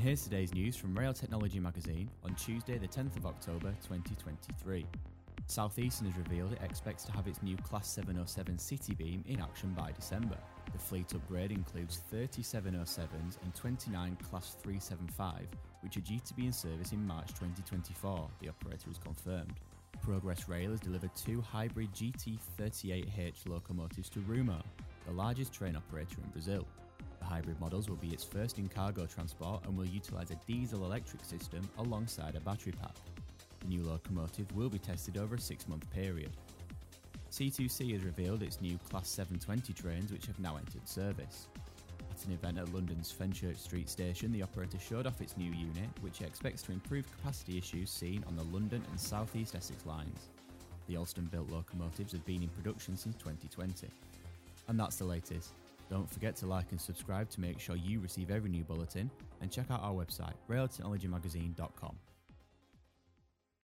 And here's today's news from Rail Technology Magazine on Tuesday, the 10th of October 2023. Southeastern has revealed it expects to have its new Class 707 Citybeam in action by December. The fleet upgrade includes 30 707s and 29 Class 375, which are due to be in service in March 2024, the operator has confirmed. Progress Rail has delivered two hybrid GT38H locomotives to Rumo, the largest train operator in Brazil. Hybrid models will be its first in cargo transport and will utilise a diesel electric system alongside a battery pack. The new locomotive will be tested over a six month period. C2C has revealed its new Class 720 trains, which have now entered service. At an event at London's Fenchurch Street station, the operator showed off its new unit, which expects to improve capacity issues seen on the London and South East Essex lines. The Alstom built locomotives have been in production since 2020. And that's the latest. Don't forget to like and subscribe to make sure you receive every new bulletin, and check out our website, railtechnologymagazine.com.